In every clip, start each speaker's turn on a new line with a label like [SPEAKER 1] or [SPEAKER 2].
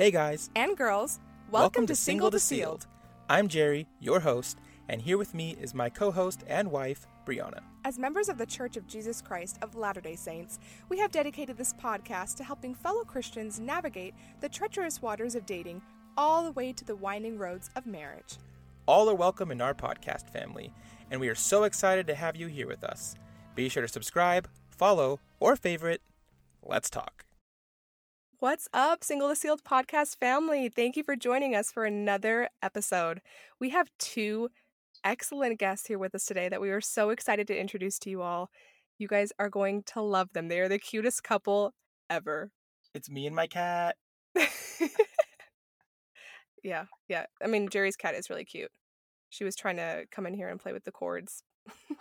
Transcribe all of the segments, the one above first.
[SPEAKER 1] Hey guys,
[SPEAKER 2] and girls, welcome, to Single to Sealed.
[SPEAKER 1] I'm Jerry, your host, and here with me is my co host and wife, Brianna.
[SPEAKER 2] As members of the Church of Jesus Christ of Latter day Saints, we have dedicated this podcast to helping fellow Christians navigate the treacherous waters of dating all the way to the winding roads of marriage.
[SPEAKER 1] All are welcome in our podcast family, and we are so excited to have you here with us. Be sure to subscribe, follow, or favorite. Let's talk.
[SPEAKER 2] What's up, Single to Sealed podcast family? Thank you for joining us for another episode. We have two excellent guests here with us today that we are so excited to introduce to you all. You guys are going to love them. They are the cutest couple ever.
[SPEAKER 1] It's me and my cat.
[SPEAKER 2] yeah, yeah. I mean, Jerry's cat is really cute. She was trying to come in here and play with the cords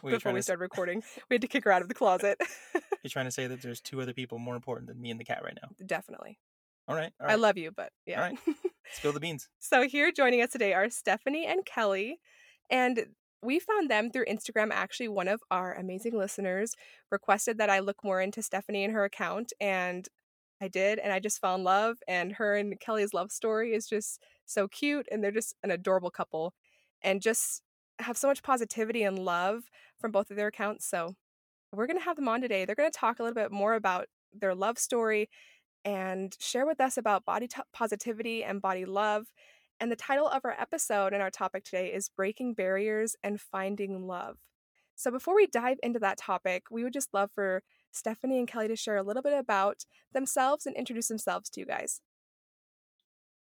[SPEAKER 2] before we started recording. We had to kick her out of the closet.
[SPEAKER 1] You're trying to say that there's two other people more important than me and the cat right now.
[SPEAKER 2] Definitely.
[SPEAKER 1] All right. All right.
[SPEAKER 2] I love you, but yeah.
[SPEAKER 1] All right. Spill the beans.
[SPEAKER 2] so here joining us today are Stephanie and Kelly. And we found them through Instagram. Actually, one of our amazing listeners requested that I look more into Stephanie and her account. And I did. And I just fell in love. And her and Kelly's love story is just so cute. And they're just an adorable couple and just have so much positivity and love from both of their accounts. So we're going to have them on today. They're going to talk a little bit more about their love story and share with us about body t- positivity and body love and the title of our episode and our topic today is Breaking Barriers and Finding Love. So, before we dive into that topic, we would just love for Stephanie and Kelly to share a little bit about themselves and introduce themselves to you guys.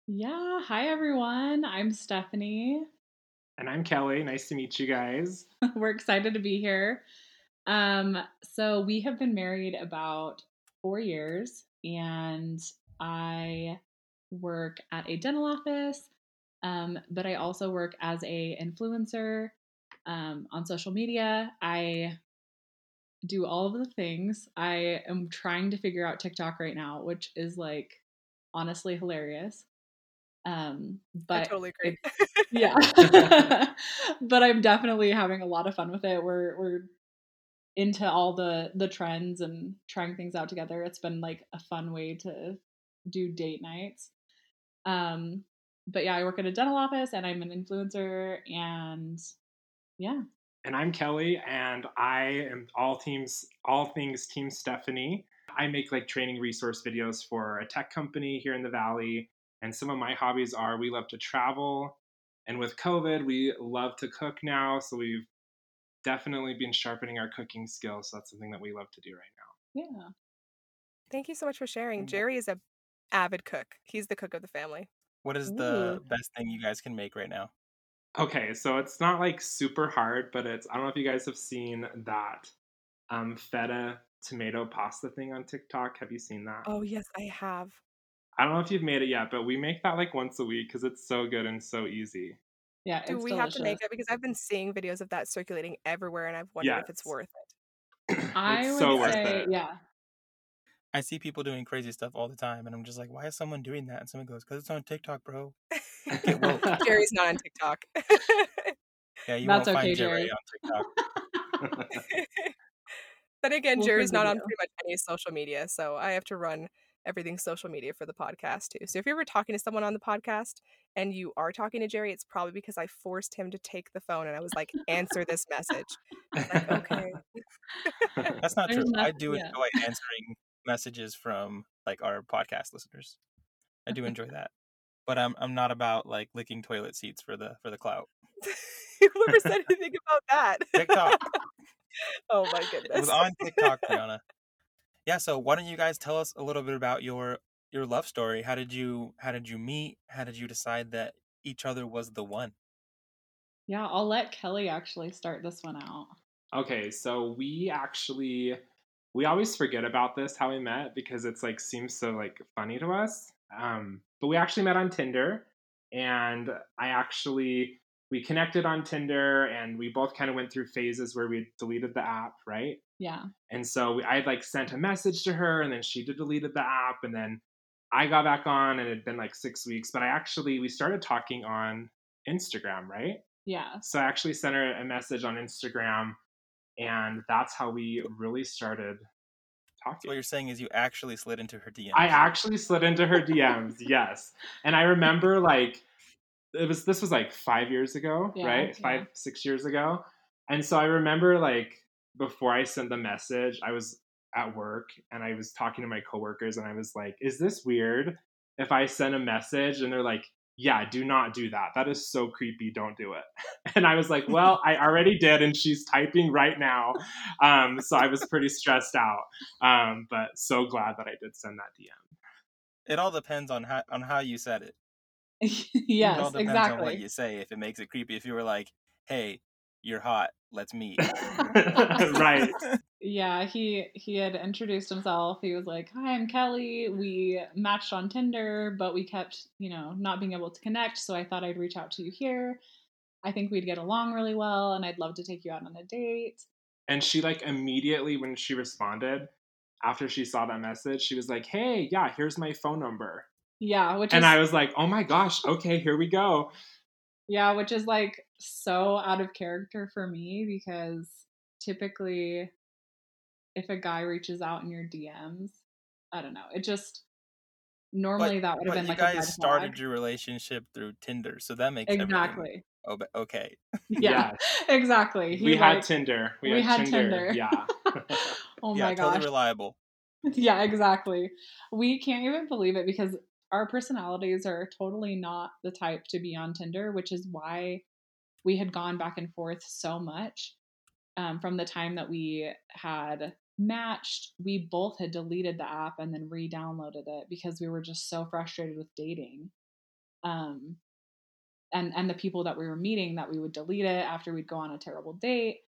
[SPEAKER 3] Yeah. Hi, everyone. I'm Stephanie.
[SPEAKER 4] And I'm Kelly. Nice to meet you guys.
[SPEAKER 3] We're excited to be here. Um, so, we have been married about four years, and I work at a dental office um, but I also work as a influencer um, on social media. I do all of the things. I am trying to figure out TikTok right now, which is like honestly hilarious. Um, but
[SPEAKER 2] I totally agree.
[SPEAKER 3] yeah, but I'm definitely having a lot of fun with it. We're we're into all the the trends and trying things out together. It's been like a fun way to do date nights. Um, but yeah, I work at a dental office and I'm an influencer and yeah.
[SPEAKER 4] And I'm Kelly and I am all teams all things team Stephanie. I make like training resource videos for a tech company here in the valley and some of my hobbies are we love to travel and with COVID we love to cook now so we've definitely been sharpening our cooking skills so that's something that we love to do right
[SPEAKER 3] now. Yeah.
[SPEAKER 2] Thank you so much for sharing. Jerry is a avid cook. He's the cook of the family.
[SPEAKER 1] What is the Ooh. best thing you guys can make right now?
[SPEAKER 4] Okay, so it's not like super hard, but it's I don't know if you guys have seen that um feta tomato pasta thing on TikTok. Have you seen that?
[SPEAKER 2] Oh yes, I have.
[SPEAKER 4] I don't know if you've made it yet, but we make that like once a week because it's so good and so easy.
[SPEAKER 3] Yeah,
[SPEAKER 2] do we
[SPEAKER 3] delicious.
[SPEAKER 2] have to make it because I've been seeing videos of that circulating everywhere, and I've wondered yes. if it's worth
[SPEAKER 4] it. I would so
[SPEAKER 3] say, yeah,
[SPEAKER 1] I see people doing crazy stuff all the time, and I'm just like, why is someone doing that? And someone goes, because it's on TikTok, bro.
[SPEAKER 2] Jerry's not on TikTok.
[SPEAKER 1] yeah, you That's won't okay, find Jerry, Jerry on
[SPEAKER 2] TikTok. then again, we'll Jerry's not on pretty much any social media, so I have to run everything social media for the podcast too. So if you're ever talking to someone on the podcast and you are talking to Jerry, it's probably because I forced him to take the phone and I was like, answer this message. Like, okay.
[SPEAKER 1] That's not true. I do yeah. enjoy answering messages from like our podcast listeners. I do enjoy that, but I'm I'm not about like licking toilet seats for the for the clout.
[SPEAKER 2] Whoever said anything about that?
[SPEAKER 1] TikTok.
[SPEAKER 2] oh my goodness!
[SPEAKER 1] It was on TikTok, Brianna. Yeah. So why don't you guys tell us a little bit about your your love story? How did you how did you meet? How did you decide that each other was the one?
[SPEAKER 3] Yeah, I'll let Kelly actually start this one out.
[SPEAKER 4] Okay, so we actually we always forget about this how we met because it's like seems so like funny to us. Um, but we actually met on Tinder, and I actually we connected on Tinder, and we both kind of went through phases where we deleted the app, right?
[SPEAKER 3] Yeah.
[SPEAKER 4] And so we, I had like sent a message to her, and then she deleted the app, and then I got back on, and it had been like six weeks. But I actually we started talking on Instagram, right?
[SPEAKER 3] Yeah.
[SPEAKER 4] So I actually sent her a message on Instagram and that's how we really started talking.
[SPEAKER 1] So what you're saying is you actually slid into her DMs.
[SPEAKER 4] I actually slid into her DMs, yes. And I remember like it was this was like five years ago, yeah, right? Yeah. Five, six years ago. And so I remember like before I sent the message, I was at work and I was talking to my coworkers and I was like, is this weird if I send a message and they're like, yeah, do not do that. That is so creepy. Don't do it. And I was like, well, I already did, and she's typing right now. Um, so I was pretty stressed out. Um, but so glad that I did send that DM.
[SPEAKER 1] It all depends on how on how you said it.
[SPEAKER 3] Yes, it all depends exactly.
[SPEAKER 1] on what you say. If it makes it creepy, if you were like, "Hey, you're hot. Let's meet."
[SPEAKER 4] right.
[SPEAKER 3] Yeah, he he had introduced himself. He was like, "Hi, I'm Kelly. We matched on Tinder, but we kept, you know, not being able to connect, so I thought I'd reach out to you here. I think we'd get along really well and I'd love to take you out on a date."
[SPEAKER 4] And she like immediately when she responded, after she saw that message, she was like, "Hey, yeah, here's my phone number."
[SPEAKER 3] Yeah, which
[SPEAKER 4] And
[SPEAKER 3] is,
[SPEAKER 4] I was like, "Oh my gosh, okay, here we go."
[SPEAKER 3] Yeah, which is like so out of character for me because typically if a guy reaches out in your DMs, I don't know. It just normally
[SPEAKER 1] but,
[SPEAKER 3] that would have been
[SPEAKER 1] you
[SPEAKER 3] like
[SPEAKER 1] guys started your relationship through Tinder, so that makes
[SPEAKER 3] exactly.
[SPEAKER 1] Oh, okay.
[SPEAKER 3] Yeah, exactly.
[SPEAKER 4] He we like, had Tinder. We, we had, had, Tinder. Tinder. Yeah.
[SPEAKER 3] oh
[SPEAKER 1] yeah,
[SPEAKER 3] my gosh.
[SPEAKER 1] Totally reliable.
[SPEAKER 3] Yeah, exactly. We can't even believe it because our personalities are totally not the type to be on Tinder, which is why we had gone back and forth so much um, from the time that we had matched, we both had deleted the app and then re-downloaded it because we were just so frustrated with dating. Um, and and the people that we were meeting that we would delete it after we'd go on a terrible date,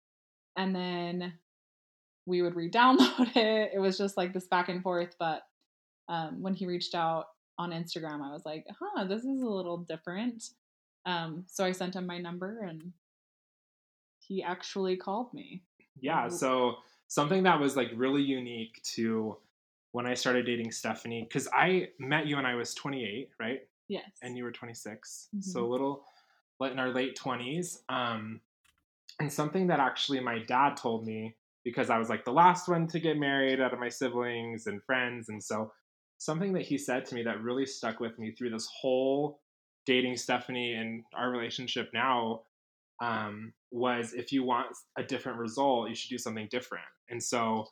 [SPEAKER 3] and then we would re-download it. It was just like this back and forth. But um, when he reached out on Instagram, I was like, "Huh, this is a little different." Um, so I sent him my number, and he actually called me.
[SPEAKER 4] Yeah. So something that was like really unique to when I started dating Stephanie, because I met you when I was 28, right?
[SPEAKER 3] Yes.
[SPEAKER 4] And you were 26. Mm-hmm. So a little in our late 20s. Um, and something that actually my dad told me because I was like the last one to get married out of my siblings and friends. And so something that he said to me that really stuck with me through this whole dating Stephanie and our relationship now um, was if you want a different result, you should do something different. And so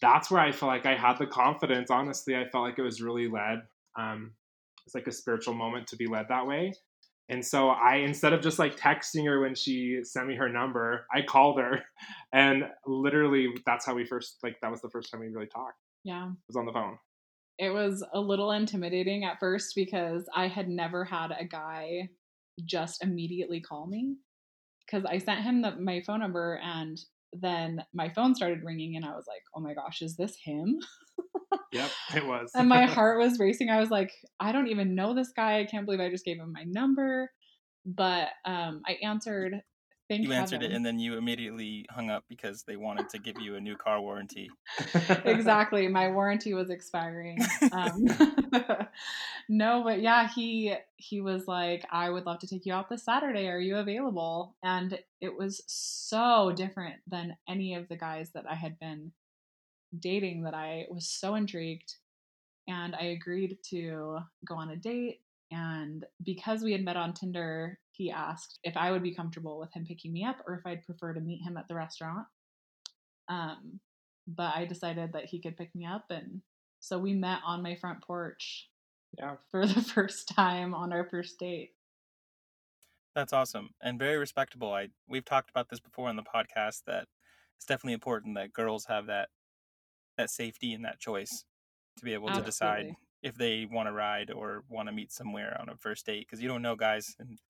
[SPEAKER 4] that's where I felt like I had the confidence. Honestly, I felt like it was really led. Um, it's like a spiritual moment to be led that way. And so I, instead of just like texting her when she sent me her number, I called her, and literally that's how we first like that was the first time we really talked.
[SPEAKER 3] Yeah, it
[SPEAKER 4] was on the phone.
[SPEAKER 3] It was a little intimidating at first because I had never had a guy just immediately call me because I sent him the, my phone number and then my phone started ringing and I was like, oh my gosh, is this him?
[SPEAKER 4] yep, it was.
[SPEAKER 3] and my heart was racing. I was like, I don't even know this guy. I can't believe I just gave him my number. But um, I answered Thank
[SPEAKER 1] you answered it and then you immediately hung up because they wanted to give you a new car warranty.
[SPEAKER 3] exactly. My warranty was expiring. Um, no, but yeah, he he was like, I would love to take you out this Saturday. Are you available? And it was so different than any of the guys that I had been dating that I was so intrigued. And I agreed to go on a date. And because we had met on Tinder, he asked if I would be comfortable with him picking me up or if I'd prefer to meet him at the restaurant. Um, but I decided that he could pick me up, and so we met on my front porch.
[SPEAKER 4] Yeah.
[SPEAKER 3] For the first time on our first date.
[SPEAKER 1] That's awesome and very respectable. I we've talked about this before on the podcast that it's definitely important that girls have that that safety and that choice to be able Absolutely. to decide if they want to ride or want to meet somewhere on a first date because you don't know guys and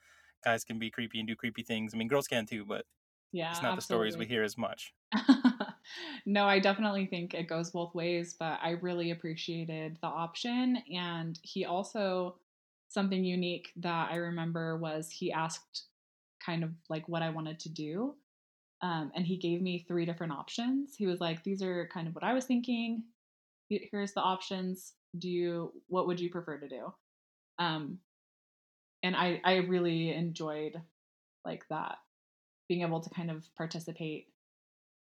[SPEAKER 1] guys can be creepy and do creepy things. I mean, girls can too, but
[SPEAKER 3] yeah,
[SPEAKER 1] it's not absolutely. the stories we hear as much.
[SPEAKER 3] no, I definitely think it goes both ways, but I really appreciated the option. And he also, something unique that I remember was he asked kind of like what I wanted to do. Um, and he gave me three different options. He was like, These are kind of what I was thinking. Here's the options. Do you, what would you prefer to do? Um, and I I really enjoyed like that being able to kind of participate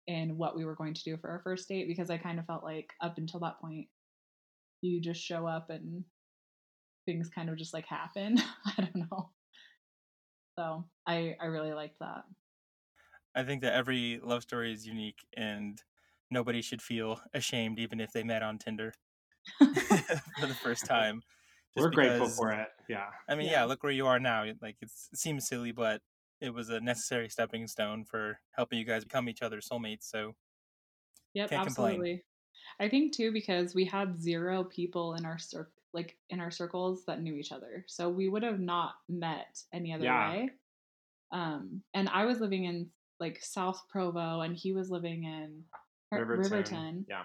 [SPEAKER 3] in what we were going to do for our first date because I kind of felt like up until that point, you just show up and things kind of just like happen. I don't know. So I I really liked that.
[SPEAKER 1] I think that every love story is unique and nobody should feel ashamed even if they met on Tinder for the first time.
[SPEAKER 4] We're because, grateful for it. Yeah.
[SPEAKER 1] I mean, yeah. yeah, look where you are now. Like it seems silly, but it was a necessary stepping stone for helping you guys become each other's soulmates. So,
[SPEAKER 3] yep, absolutely. Complain. I think too because we had zero people in our circle, like in our circles that knew each other, so we would have not met any other yeah. way. Um, and I was living in like South Provo, and he was living in Riverton. Riverton.
[SPEAKER 4] Yeah.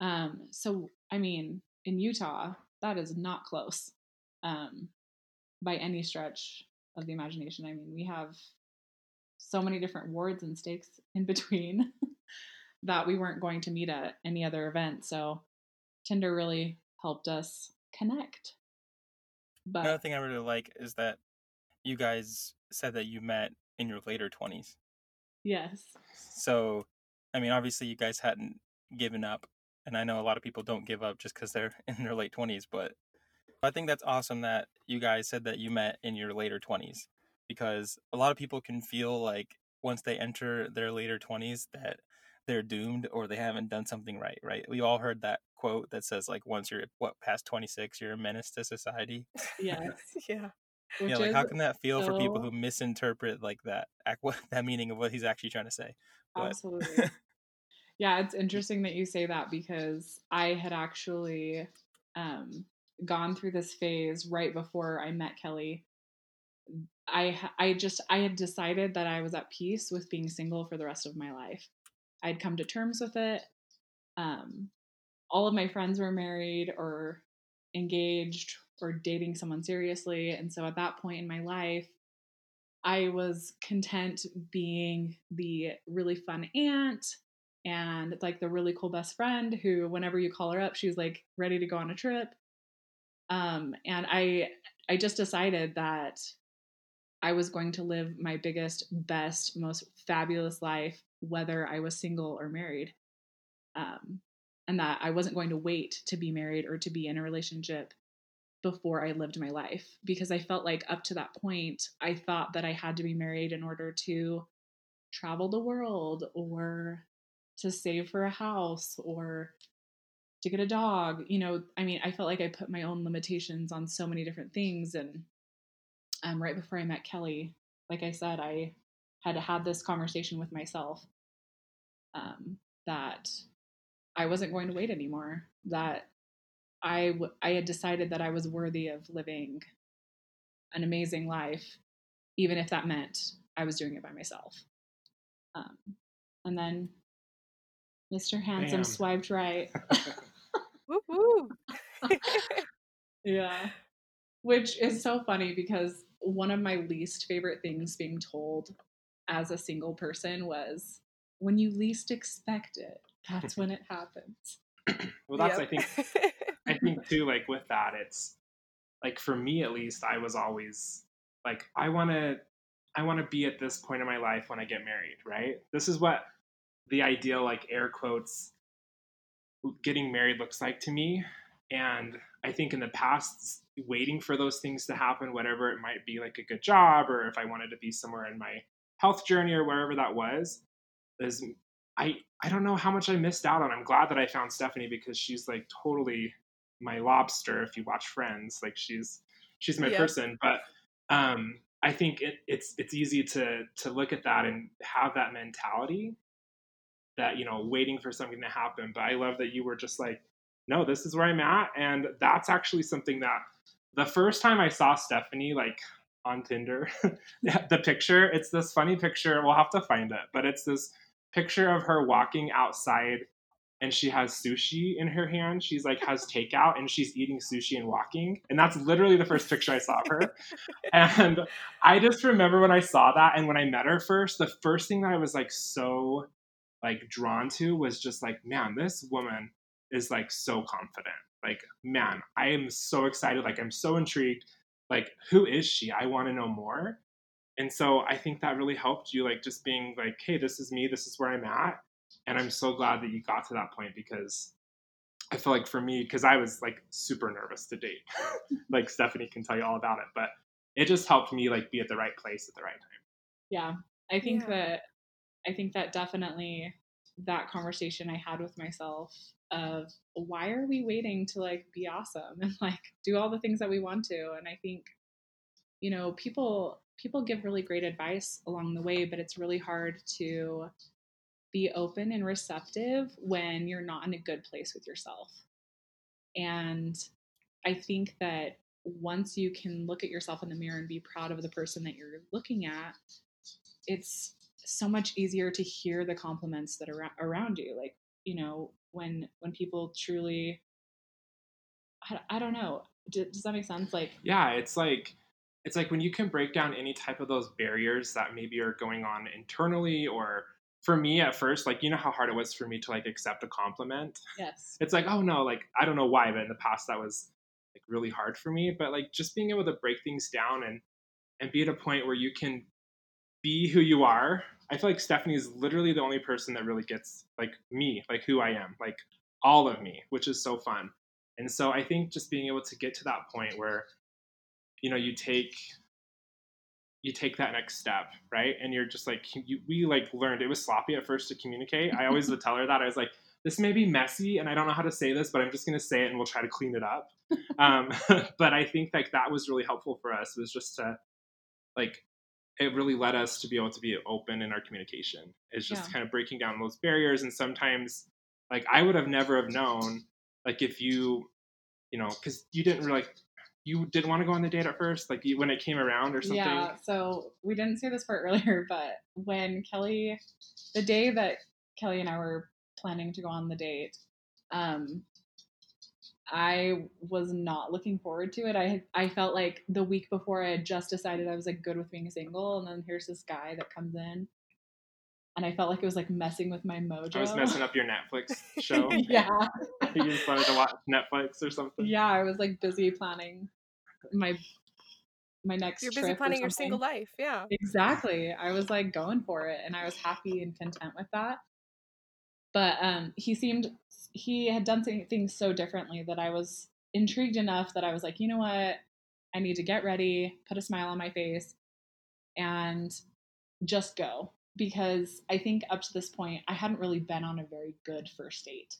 [SPEAKER 3] Um. So I mean, in Utah, that is not close, um, by any stretch of the imagination. I mean, we have so many different wards and stakes in between that we weren't going to meet at any other event. So Tinder really helped us connect.
[SPEAKER 1] But another thing I really like is that you guys said that you met in your later 20s.
[SPEAKER 3] Yes.
[SPEAKER 1] So, I mean, obviously, you guys hadn't given up. And I know a lot of people don't give up just because they're in their late 20s, but I think that's awesome that you guys said that you met in your later 20s because a lot of people can feel like once they enter their later 20s that they're doomed or they haven't done something right, right? We all heard that quote that says like once you're what past 26 you're a menace to society.
[SPEAKER 3] Yes.
[SPEAKER 2] yeah.
[SPEAKER 1] Which yeah, like how can that feel so... for people who misinterpret like that that meaning of what he's actually trying to say?
[SPEAKER 3] But... Absolutely. Yeah, it's interesting that you say that because I had actually um gone through this phase right before I met Kelly. I I just I had decided that I was at peace with being single for the rest of my life. I'd come to terms with it. Um, all of my friends were married or engaged or dating someone seriously, and so at that point in my life, I was content being the really fun aunt and like the really cool best friend who whenever you call her up she's like ready to go on a trip um, and I I just decided that I was going to live my biggest, best, most fabulous life, whether I was single or married. Um, and that I wasn't going to wait to be married or to be in a relationship before I lived my life because I felt like up to that point, I thought that I had to be married in order to travel the world or to save for a house or to get a dog you know i mean i felt like i put my own limitations on so many different things and um, right before i met kelly like i said i had had this conversation with myself um, that i wasn't going to wait anymore that I, w- I had decided that i was worthy of living an amazing life even if that meant i was doing it by myself. Um, and then Mr. Handsome Bam. swiped right.
[SPEAKER 2] Woo
[SPEAKER 3] yeah. Which is so funny because one of my least favorite things being told as a single person was when you least expect it, that's when it happens.
[SPEAKER 4] well, that's, yep. I think, I think too, like with that, it's like for me at least, I was always like, I want to, I want to be at this point in my life when I get married, right? This is what the ideal, like air quotes, getting married looks like to me. And I think in the past, waiting for those things to happen, whatever it might be, like a good job, or if I wanted to be somewhere in my health journey or wherever that was, is I I don't know how much I missed out on. I'm glad that I found Stephanie because she's like totally my lobster. If you watch Friends, like she's she's my person. But um, I think it, it's it's easy to to look at that and have that mentality that you know waiting for something to happen but i love that you were just like no this is where i'm at and that's actually something that the first time i saw stephanie like on tinder the picture it's this funny picture we'll have to find it but it's this picture of her walking outside and she has sushi in her hand she's like has takeout and she's eating sushi and walking and that's literally the first picture i saw of her. And i just remember when i saw that and when i met her first the first thing that i was like so like drawn to was just like, man, this woman is like so confident. Like, man, I am so excited. Like, I'm so intrigued. Like, who is she? I want to know more. And so I think that really helped you, like just being like, hey, this is me, this is where I'm at. And I'm so glad that you got to that point because I feel like for me, because I was like super nervous to date. like Stephanie can tell you all about it, but it just helped me like be at the right place at the right time.
[SPEAKER 3] Yeah. I think yeah. that I think that definitely that conversation I had with myself of why are we waiting to like be awesome and like do all the things that we want to? And I think you know people people give really great advice along the way but it's really hard to be open and receptive when you're not in a good place with yourself. And I think that once you can look at yourself in the mirror and be proud of the person that you're looking at it's so much easier to hear the compliments that are around you like you know when when people truly i, I don't know does, does that make sense like
[SPEAKER 4] yeah it's like it's like when you can break down any type of those barriers that maybe are going on internally or for me at first like you know how hard it was for me to like accept a compliment
[SPEAKER 3] yes
[SPEAKER 4] it's like oh no like i don't know why but in the past that was like really hard for me but like just being able to break things down and and be at a point where you can be who you are. I feel like Stephanie is literally the only person that really gets like me, like who I am, like all of me, which is so fun. And so I think just being able to get to that point where, you know, you take you take that next step, right? And you're just like you, we like learned it was sloppy at first to communicate. I always would tell her that I was like, this may be messy, and I don't know how to say this, but I'm just gonna say it, and we'll try to clean it up. um, but I think like that was really helpful for us was just to like it really led us to be able to be open in our communication. It's just yeah. kind of breaking down those barriers. And sometimes, like, I would have never have known, like, if you, you know, because you didn't really, like, you didn't want to go on the date at first, like when it came around or something.
[SPEAKER 3] Yeah. So we didn't say this part earlier, but when Kelly, the day that Kelly and I were planning to go on the date, um, I was not looking forward to it. I I felt like the week before I had just decided I was like good with being single, and then here's this guy that comes in, and I felt like it was like messing with my mojo. I
[SPEAKER 4] was messing up your Netflix show.
[SPEAKER 3] yeah,
[SPEAKER 4] you just wanted to watch Netflix or something.
[SPEAKER 3] Yeah, I was like busy planning my my next.
[SPEAKER 2] You're busy planning your single life. Yeah,
[SPEAKER 3] exactly. I was like going for it, and I was happy and content with that. But um, he seemed he had done things so differently that I was intrigued enough that I was like, you know what? I need to get ready, put a smile on my face, and just go. Because I think up to this point, I hadn't really been on a very good first date.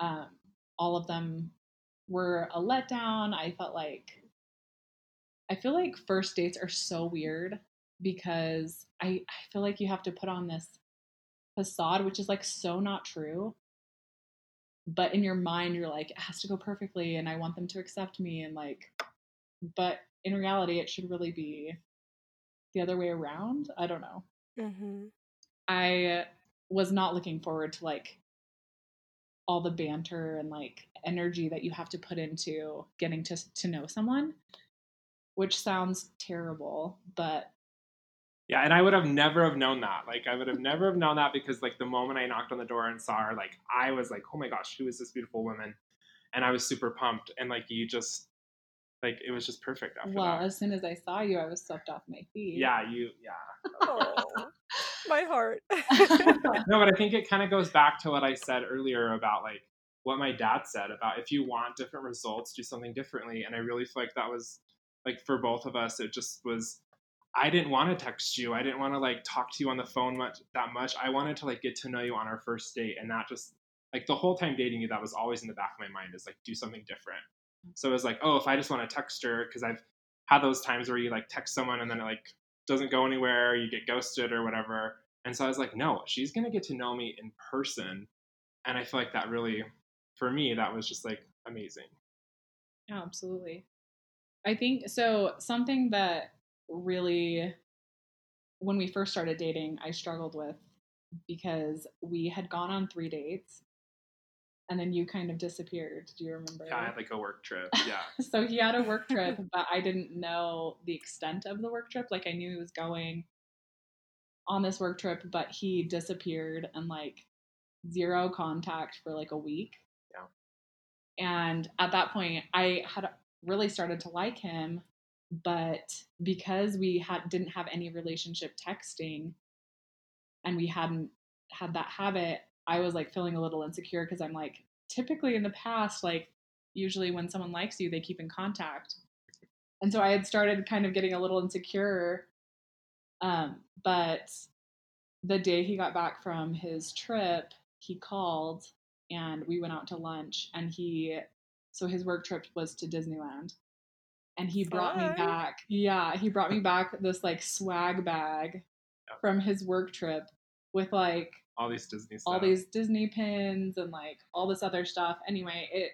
[SPEAKER 3] Um, all of them were a letdown. I felt like, I feel like first dates are so weird because I, I feel like you have to put on this facade, which is like so not true. But in your mind you're like it has to go perfectly and i want them to accept me and like but in reality it should really be the other way around? I don't know. Mm-hmm. i was not looking forward to like all the banter and like energy that you have to put into getting to to know someone which sounds terrible but
[SPEAKER 4] yeah, and I would have never have known that. Like I would have never have known that because like the moment I knocked on the door and saw her, like I was like, oh my gosh, who is this beautiful woman? And I was super pumped. And like you just like it was just perfect after
[SPEAKER 3] well,
[SPEAKER 4] that.
[SPEAKER 3] as soon as I saw you, I was swept off my feet.
[SPEAKER 4] Yeah, you yeah.
[SPEAKER 2] oh, my heart.
[SPEAKER 4] no, but I think it kind of goes back to what I said earlier about like what my dad said about if you want different results, do something differently. And I really feel like that was like for both of us, it just was I didn't want to text you. I didn't want to like talk to you on the phone much that much. I wanted to like get to know you on our first date and not just like the whole time dating you that was always in the back of my mind is like do something different. Mm. So it was like, oh, if I just want to text her because I've had those times where you like text someone and then it like doesn't go anywhere, you get ghosted or whatever. And so I was like, no, she's going to get to know me in person. And I feel like that really for me that was just like amazing.
[SPEAKER 3] Yeah, absolutely. I think so something that really when we first started dating, I struggled with because we had gone on three dates and then you kind of disappeared. Do you remember?
[SPEAKER 4] Yeah, I had like a work trip. Yeah.
[SPEAKER 3] so he had a work trip, but I didn't know the extent of the work trip. Like I knew he was going on this work trip, but he disappeared and like zero contact for like a week.
[SPEAKER 4] Yeah.
[SPEAKER 3] And at that point, I had really started to like him but because we had didn't have any relationship texting and we hadn't had that habit, I was like feeling a little insecure because I'm like, typically in the past, like usually when someone likes you, they keep in contact. And so I had started kind of getting a little insecure. Um, but the day he got back from his trip, he called and we went out to lunch and he so his work trip was to Disneyland. And he brought Fun. me back. Yeah, he brought me back this like swag bag from his work trip with like
[SPEAKER 4] all these Disney stuff.
[SPEAKER 3] all these Disney pins and like all this other stuff. Anyway, it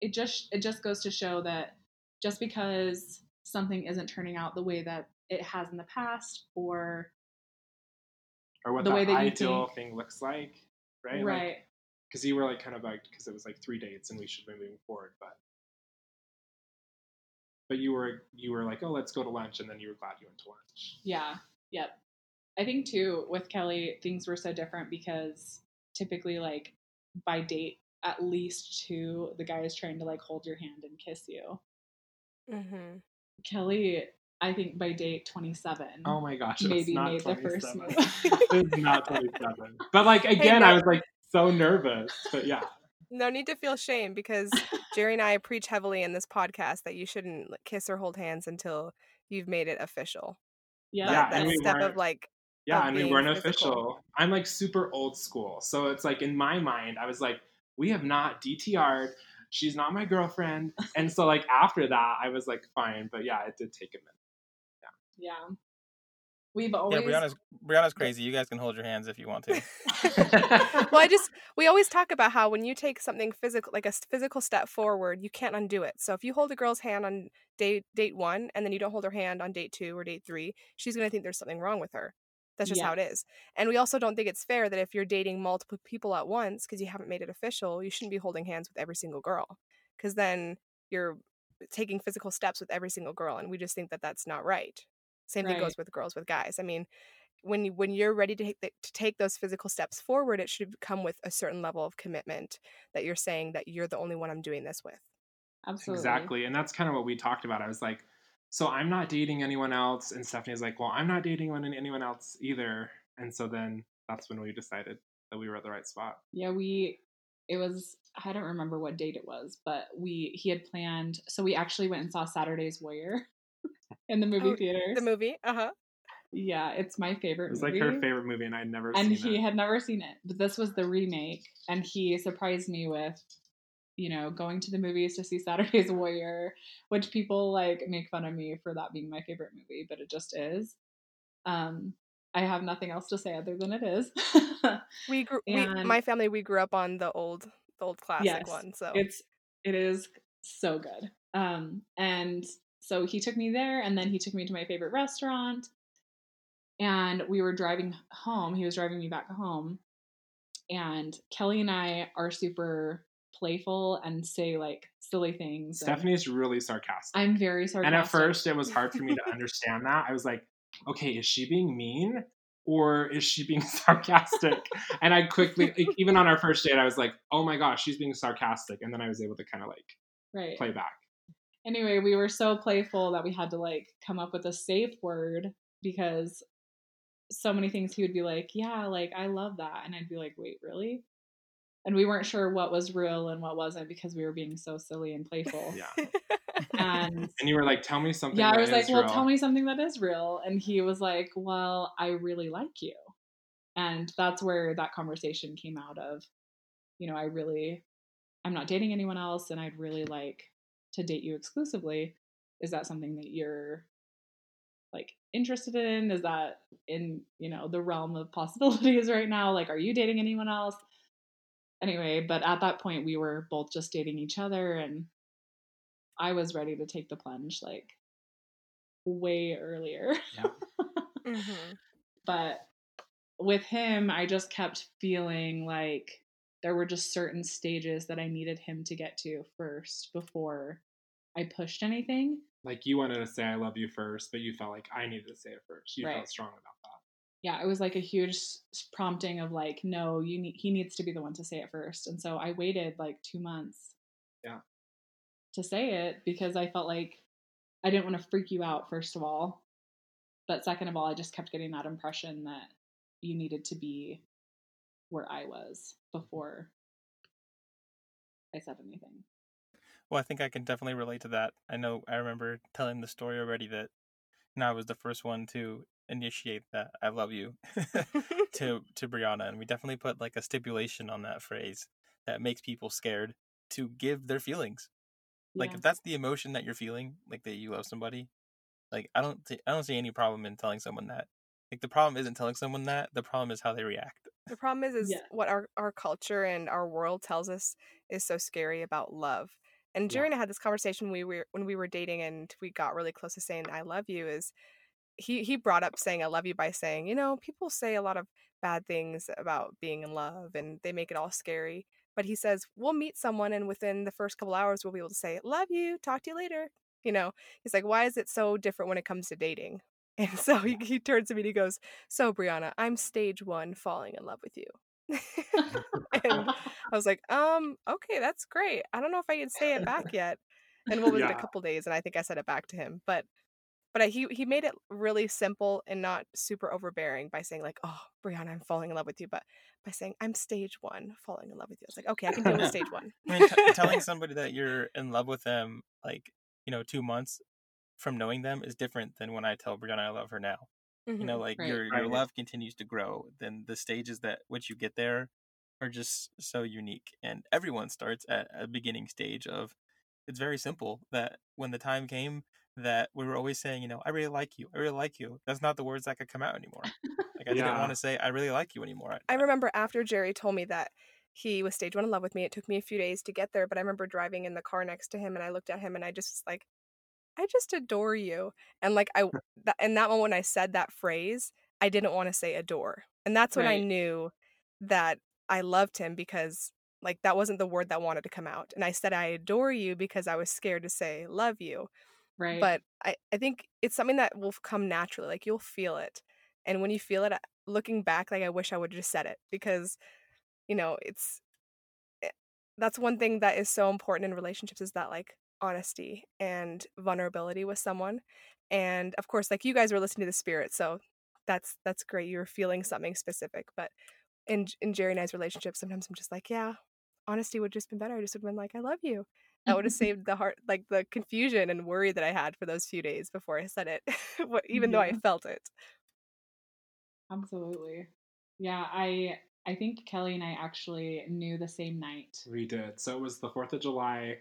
[SPEAKER 3] it just it just goes to show that just because something isn't turning out the way that it has in the past or
[SPEAKER 4] or what the, the way that ideal think, thing looks like, right?
[SPEAKER 3] Right.
[SPEAKER 4] Because like, you were like kind of like because it was like three dates and we should be moving forward, but but you were you were like, oh, let's go to lunch, and then you were glad you went to lunch.
[SPEAKER 3] Yeah. Yep. I think too with Kelly, things were so different because typically, like by date at least two, the guy is trying to like hold your hand and kiss you. Mm-hmm. Kelly, I think by date 27.
[SPEAKER 4] Oh my gosh, maybe made the first move. it's not 27. But like again, hey. I was like so nervous. But yeah.
[SPEAKER 2] No need to feel shame because Jerry and I preach heavily in this podcast that you shouldn't kiss or hold hands until you've made it official.
[SPEAKER 3] Yeah, yeah
[SPEAKER 2] that, that step of like
[SPEAKER 4] yeah, and we weren't physical. official. I'm like super old school, so it's like in my mind, I was like, we have not DTR'd. She's not my girlfriend, and so like after that, I was like, fine. But yeah, it did take a minute.
[SPEAKER 3] Yeah. Yeah. We've always
[SPEAKER 1] yeah. Brianna's Brianna's crazy. You guys can hold your hands if you want to.
[SPEAKER 2] well, I just we always talk about how when you take something physical, like a physical step forward, you can't undo it. So if you hold a girl's hand on date date one and then you don't hold her hand on date two or date three, she's gonna think there's something wrong with her. That's just yeah. how it is. And we also don't think it's fair that if you're dating multiple people at once because you haven't made it official, you shouldn't be holding hands with every single girl because then you're uh, taking physical steps with every single girl and we just think that that's not right. Same right. thing goes with girls with guys. I mean, when you, when you're ready to take the, to take those physical steps forward, it should come with a certain level of commitment that you're saying that you're the only one I'm doing this with.
[SPEAKER 3] Absolutely.
[SPEAKER 4] Exactly. And that's kind of what we talked about. I was like, so I'm not dating anyone else. And Stephanie's like, well, I'm not dating anyone else either. And so then that's when we decided that we were at the right spot.
[SPEAKER 3] Yeah, we, it was, I don't remember what date it was, but we, he had planned, so we actually went and saw Saturday's Warrior in the movie oh, theaters.
[SPEAKER 2] The movie, uh huh.
[SPEAKER 3] Yeah, it's my favorite.
[SPEAKER 4] It's like her favorite movie, and I'd never.
[SPEAKER 3] And he
[SPEAKER 4] it.
[SPEAKER 3] had never seen it, but this was the remake, and he surprised me with you know, going to the movies to see Saturday's Warrior, which people like make fun of me for that being my favorite movie, but it just is. Um, I have nothing else to say other than it is.
[SPEAKER 2] we grew, and, we, my family, we grew up on the old, the old classic yes, one. So
[SPEAKER 3] it's, it is so good. Um, and so he took me there, and then he took me to my favorite restaurant, and we were driving home. He was driving me back home, and Kelly and I are super playful and say like silly things.
[SPEAKER 4] Stephanie's really sarcastic.
[SPEAKER 3] I'm very sarcastic.
[SPEAKER 4] And at first, it was hard for me to understand that. I was like, okay, is she being mean? Or is she being sarcastic? and I quickly, like, even on our first date, I was like, oh my gosh, she's being sarcastic. And then I was able to kind of like
[SPEAKER 3] right.
[SPEAKER 4] play back.
[SPEAKER 3] Anyway, we were so playful that we had to like come up with a safe word because so many things he would be like, yeah, like I love that. And I'd be like, wait, really? and we weren't sure what was real and what wasn't because we were being so silly and playful.
[SPEAKER 4] Yeah. and and you were like, "Tell me something."
[SPEAKER 3] Yeah,
[SPEAKER 4] I
[SPEAKER 3] was like, "Well, real. tell me something that is real." And he was like, "Well, I really like you," and that's where that conversation came out of. You know, I really, I'm not dating anyone else, and I'd really like to date you exclusively. Is that something that you're like interested in? Is that in you know the realm of possibilities right now? Like, are you dating anyone else? anyway, but at that point we were both just dating each other and I was ready to take the plunge like way earlier.
[SPEAKER 4] Yeah. mm-hmm.
[SPEAKER 3] But with him, I just kept feeling like there were just certain stages that I needed him to get to first before I pushed anything.
[SPEAKER 4] Like you wanted to say I love you first, but you felt like I needed to say it first. You right. felt strong about that.
[SPEAKER 3] yeah, it was like a huge prompting of like, no, you need he needs to be the one to say it first. And so I waited like two months.
[SPEAKER 4] Yeah.
[SPEAKER 3] To say it because I felt like I didn't want to freak you out, first of all. But second of all, I just kept getting that impression that you needed to be where I was before I said anything.
[SPEAKER 1] Well, I think I can definitely relate to that. I know I remember telling the story already that you know, I was the first one to initiate that I love you to to Brianna and we definitely put like a stipulation on that phrase that makes people scared to give their feelings. Like if that's the emotion that you're feeling, like that you love somebody, like I don't th- I don't see any problem in telling someone that. Like the problem isn't telling someone that, the problem is how they react.
[SPEAKER 2] The problem is is yeah. what our our culture and our world tells us is so scary about love. And Jerry yeah. and I had this conversation we were when we were dating and we got really close to saying I love you is he he brought up saying I love you by saying, you know, people say a lot of bad things about being in love and they make it all scary. But he says, we'll meet someone and within the first couple hours, we'll be able to say, love you, talk to you later. You know, he's like, why is it so different when it comes to dating? And so he, he turns to me and he goes, so Brianna, I'm stage one falling in love with you. and I was like, um, okay, that's great. I don't know if I can say it back yet. And what was yeah. it, a couple days? And I think I said it back to him. But but he he made it really simple and not super overbearing by saying like, "Oh, Brianna, I'm falling in love with you," but by saying, "I'm stage one, falling in love with you." I was like, "Okay, I can deal with stage one."
[SPEAKER 1] I mean, t- telling somebody that you're in love with them, like you know, two months from knowing them, is different than when I tell Brianna I love her now. Mm-hmm. You know, like right. your your love continues to grow. Then the stages that which you get there are just so unique, and everyone starts at a beginning stage of. It's very simple that when the time came that we were always saying, you know, I really like you. I really like you. That's not the words that could come out anymore. Like I yeah. didn't want to say I really like you anymore.
[SPEAKER 2] I, I remember after Jerry told me that he was stage one in love with me. It took me a few days to get there, but I remember driving in the car next to him and I looked at him and I just like, I just adore you. And like I, that, in that moment when I said that phrase, I didn't want to say adore, and that's when right. I knew that I loved him because like that wasn't the word that wanted to come out. And I said I adore you because I was scared to say love you.
[SPEAKER 3] Right.
[SPEAKER 2] But I, I think it's something that will come naturally. Like you'll feel it. And when you feel it, looking back, like I wish I would have just said it because, you know, it's, it, eh, that's one thing that is so important in relationships is that like honesty and vulnerability with someone. And of course, like you guys were listening to the spirit. So that's, that's great. You're feeling something specific. But in, in Jerry and I's relationship, sometimes I'm just like, yeah, honesty would just been better. I just would have been like, I love you that would have saved the heart like the confusion and worry that I had for those few days before I said it, even yeah. though I felt it.
[SPEAKER 3] Absolutely. Yeah, I I think Kelly and I actually knew the same night.
[SPEAKER 4] We did. So it was the 4th of July.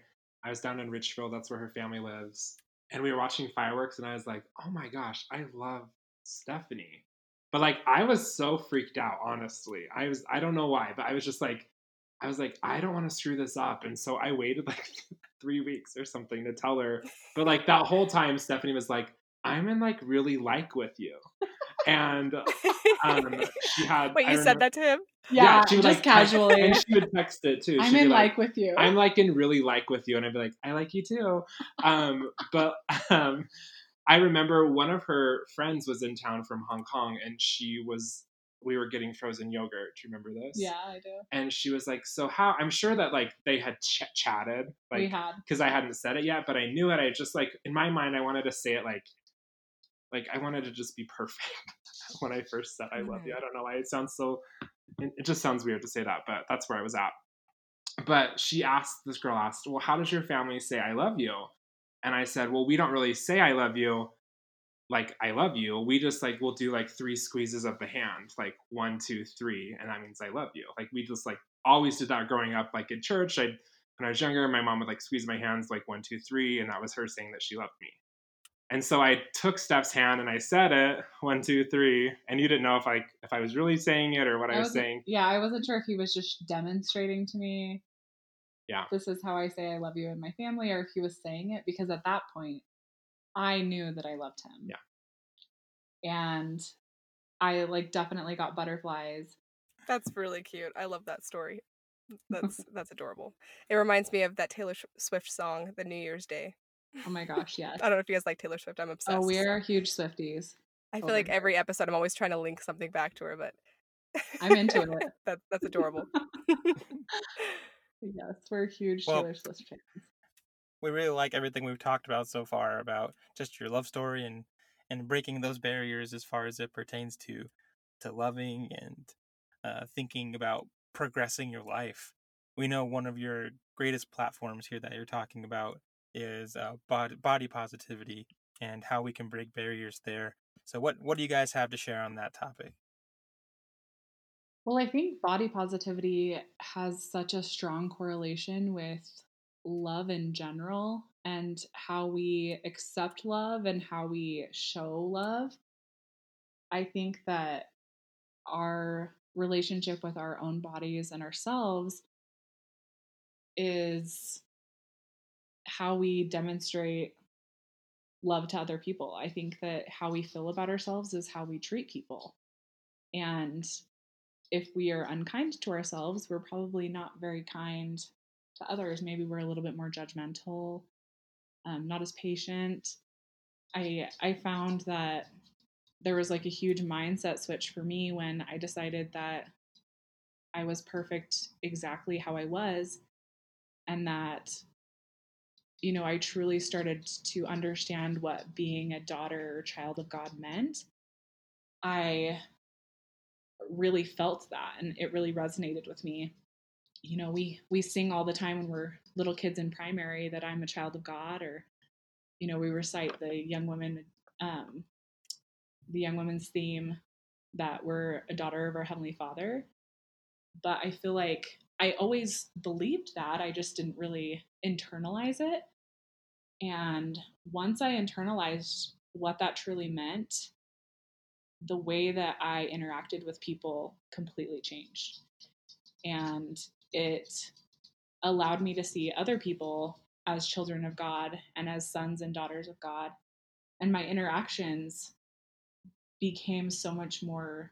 [SPEAKER 4] I was down in Richfield, that's where her family lives. And we were watching fireworks and I was like, "Oh my gosh, I love Stephanie." But like I was so freaked out, honestly. I was I don't know why, but I was just like I was like, I don't want to screw this up. And so I waited like three weeks or something to tell her. But like that whole time, Stephanie was like, I'm in like really like with you. And um, she had.
[SPEAKER 2] Wait, you remember, said that to him?
[SPEAKER 3] Yeah, yeah she would just like casually.
[SPEAKER 4] and she would text it too.
[SPEAKER 3] I'm in like, like, with you.
[SPEAKER 4] I'm like in really like with you. And I'd be like, I like you too. Um, but um, I remember one of her friends was in town from Hong Kong and she was we were getting frozen yogurt. Do you remember this?
[SPEAKER 3] Yeah, I do.
[SPEAKER 4] And she was like, "So how?" I'm sure that like they had ch- chatted, like
[SPEAKER 3] we had
[SPEAKER 4] because I hadn't said it yet, but I knew it. I just like in my mind, I wanted to say it like, like I wanted to just be perfect when I first said "I love mm-hmm. you." I don't know why it sounds so. It just sounds weird to say that, but that's where I was at. But she asked this girl asked, "Well, how does your family say I love you?" And I said, "Well, we don't really say I love you." like I love you, we just like we'll do like three squeezes of the hand, like one, two, three, and that means I love you. Like we just like always did that growing up, like in church. I when I was younger, my mom would like squeeze my hands like one, two, three, and that was her saying that she loved me. And so I took Steph's hand and I said it one, two, three, and you didn't know if I if I was really saying it or what I, I was saying.
[SPEAKER 3] Yeah, I wasn't sure if he was just demonstrating to me.
[SPEAKER 4] Yeah,
[SPEAKER 3] this is how I say I love you in my family, or if he was saying it because at that point I knew that I loved him.
[SPEAKER 4] Yeah.
[SPEAKER 3] And I like definitely got butterflies.
[SPEAKER 2] That's really cute. I love that story. That's that's adorable. It reminds me of that Taylor Swift song, "The New Year's Day."
[SPEAKER 3] Oh my gosh, yes.
[SPEAKER 2] I don't know if you guys like Taylor Swift. I'm obsessed.
[SPEAKER 3] Oh, we're huge Swifties.
[SPEAKER 2] I feel like every episode I'm always trying to link something back to her, but
[SPEAKER 3] I'm into it.
[SPEAKER 2] that, that's adorable.
[SPEAKER 3] yes, we're huge well, Taylor Swift fans
[SPEAKER 1] we really like everything we've talked about so far about just your love story and and breaking those barriers as far as it pertains to to loving and uh, thinking about progressing your life. We know one of your greatest platforms here that you're talking about is uh, body, body positivity and how we can break barriers there. So, what what do you guys have to share on that topic?
[SPEAKER 3] Well, I think body positivity has such a strong correlation with love in general and how we accept love and how we show love. I think that our relationship with our own bodies and ourselves is how we demonstrate love to other people. I think that how we feel about ourselves is how we treat people. And if we are unkind to ourselves, we're probably not very kind to others. Maybe we're a little bit more judgmental, um, not as patient. I I found that there was like a huge mindset switch for me when I decided that I was perfect exactly how I was, and that you know I truly started to understand what being a daughter or child of God meant. I really felt that and it really resonated with me you know we we sing all the time when we're little kids in primary that i'm a child of god or you know we recite the young women um, the young women's theme that we're a daughter of our heavenly father but i feel like i always believed that i just didn't really internalize it and once i internalized what that truly meant the way that I interacted with people completely changed. And it allowed me to see other people as children of God and as sons and daughters of God. And my interactions became so much more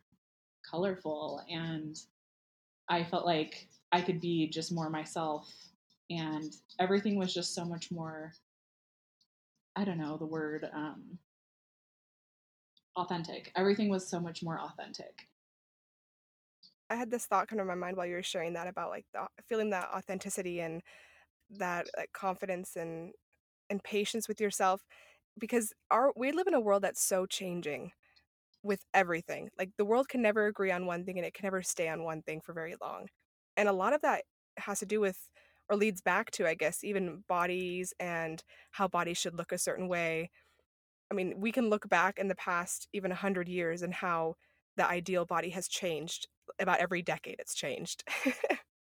[SPEAKER 3] colorful and I felt like I could be just more myself and everything was just so much more I don't know the word um authentic. Everything was so much more authentic.
[SPEAKER 2] I had this thought come to my mind while you were sharing that about like the, feeling that authenticity and that like confidence and and patience with yourself because our we live in a world that's so changing with everything. Like the world can never agree on one thing and it can never stay on one thing for very long. And a lot of that has to do with or leads back to I guess even bodies and how bodies should look a certain way I mean, we can look back in the past even 100 years and how the ideal body has changed about every decade it's changed.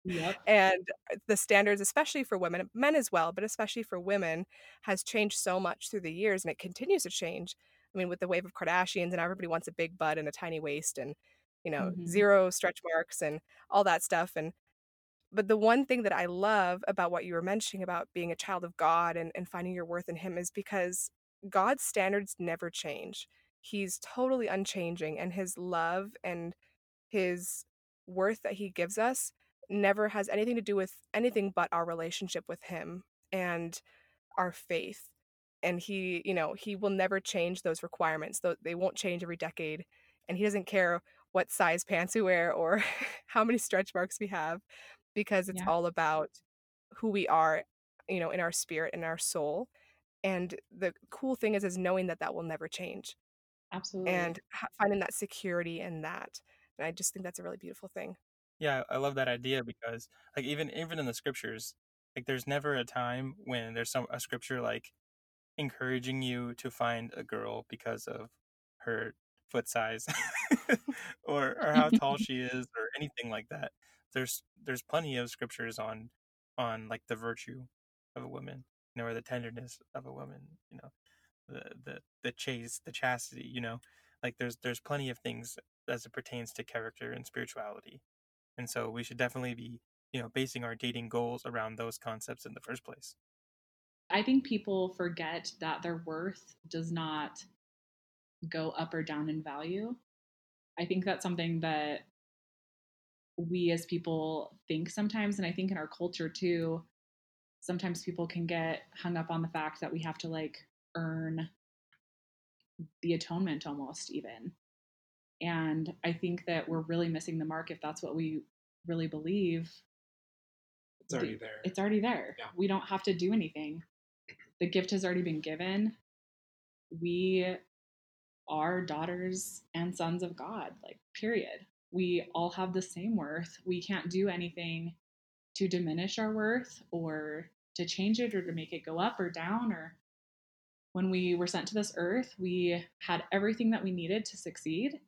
[SPEAKER 3] Yep.
[SPEAKER 2] and uh, the standards especially for women, men as well, but especially for women has changed so much through the years and it continues to change. I mean, with the wave of Kardashians and everybody wants a big butt and a tiny waist and you know, mm-hmm. zero stretch marks and all that stuff and but the one thing that I love about what you were mentioning about being a child of God and, and finding your worth in Him is because God's standards never change. He's totally unchanging, and his love and his worth that he gives us never has anything to do with anything but our relationship with him and our faith. And he, you know, he will never change those requirements. They won't change every decade. And he doesn't care what size pants we wear or how many stretch marks we have because it's yeah. all about who we are, you know, in our spirit and our soul and the cool thing is is knowing that that will never change
[SPEAKER 3] absolutely.
[SPEAKER 2] and finding that security in that and i just think that's a really beautiful thing.
[SPEAKER 1] Yeah i love that idea because like even even in the scriptures like there's never a time when there's some a scripture like encouraging you to find a girl because of her foot size or or how tall she is or anything like that there's there's plenty of scriptures on on like the virtue of a woman you know, or the tenderness of a woman, you know, the the the chase, the chastity, you know, like there's there's plenty of things as it pertains to character and spirituality, and so we should definitely be you know basing our dating goals around those concepts in the first place.
[SPEAKER 3] I think people forget that their worth does not go up or down in value. I think that's something that we as people think sometimes, and I think in our culture too, sometimes people can get hung up on the fact that we have to like earn the atonement almost even. And I think that we're really missing the mark if that's what we really believe.
[SPEAKER 4] It's already there.
[SPEAKER 3] It's already there. Yeah. We don't have to do anything. the gift has already been given. We are daughters and sons of God, like, period. We all have the same worth. We can't do anything to diminish our worth or to change it or to make it go up or down or when we were sent to this earth, we had everything that we needed to succeed.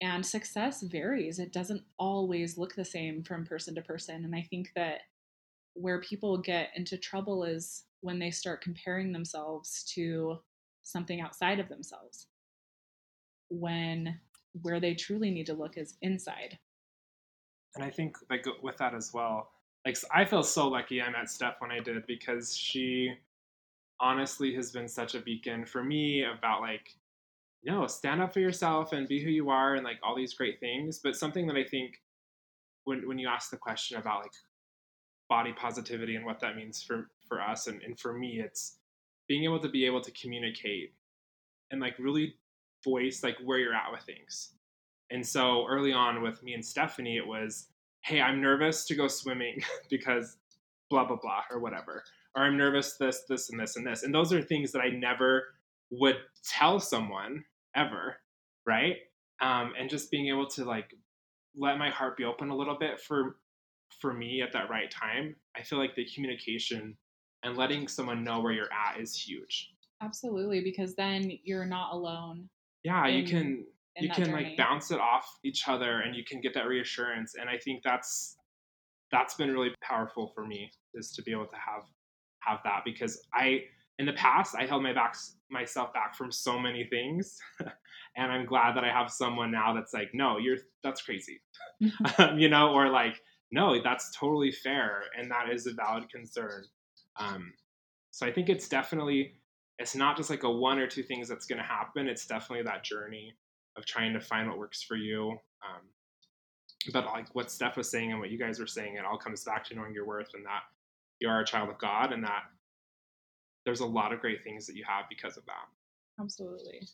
[SPEAKER 3] And success varies. It doesn't always look the same from person to person. And I think that where people get into trouble is when they start comparing themselves to something outside of themselves. When where they truly need to look is inside.
[SPEAKER 4] And I think like with that as well, like I feel so lucky I met Steph when I did because she honestly has been such a beacon for me about like you no know, stand up for yourself and be who you are and like all these great things but something that i think when when you ask the question about like body positivity and what that means for for us and, and for me it's being able to be able to communicate and like really voice like where you're at with things and so early on with me and stephanie it was hey i'm nervous to go swimming because blah blah blah or whatever or I'm nervous this, this, and this, and this. And those are things that I never would tell someone ever, right? Um, and just being able to like let my heart be open a little bit for for me at that right time. I feel like the communication and letting someone know where you're at is huge.
[SPEAKER 3] Absolutely, because then you're not alone.
[SPEAKER 4] Yeah, in, you can you can journey. like bounce it off each other and you can get that reassurance and I think that's that's been really powerful for me is to be able to have have that because I in the past I held my back myself back from so many things, and I'm glad that I have someone now that's like, no, you're that's crazy, you know, or like, no, that's totally fair, and that is a valid concern. Um, so I think it's definitely it's not just like a one or two things that's going to happen. It's definitely that journey of trying to find what works for you. Um, but like what Steph was saying and what you guys were saying, it all comes back to knowing your worth and that you are a child of God and that there's a lot of great things that you have because of that.
[SPEAKER 3] Absolutely.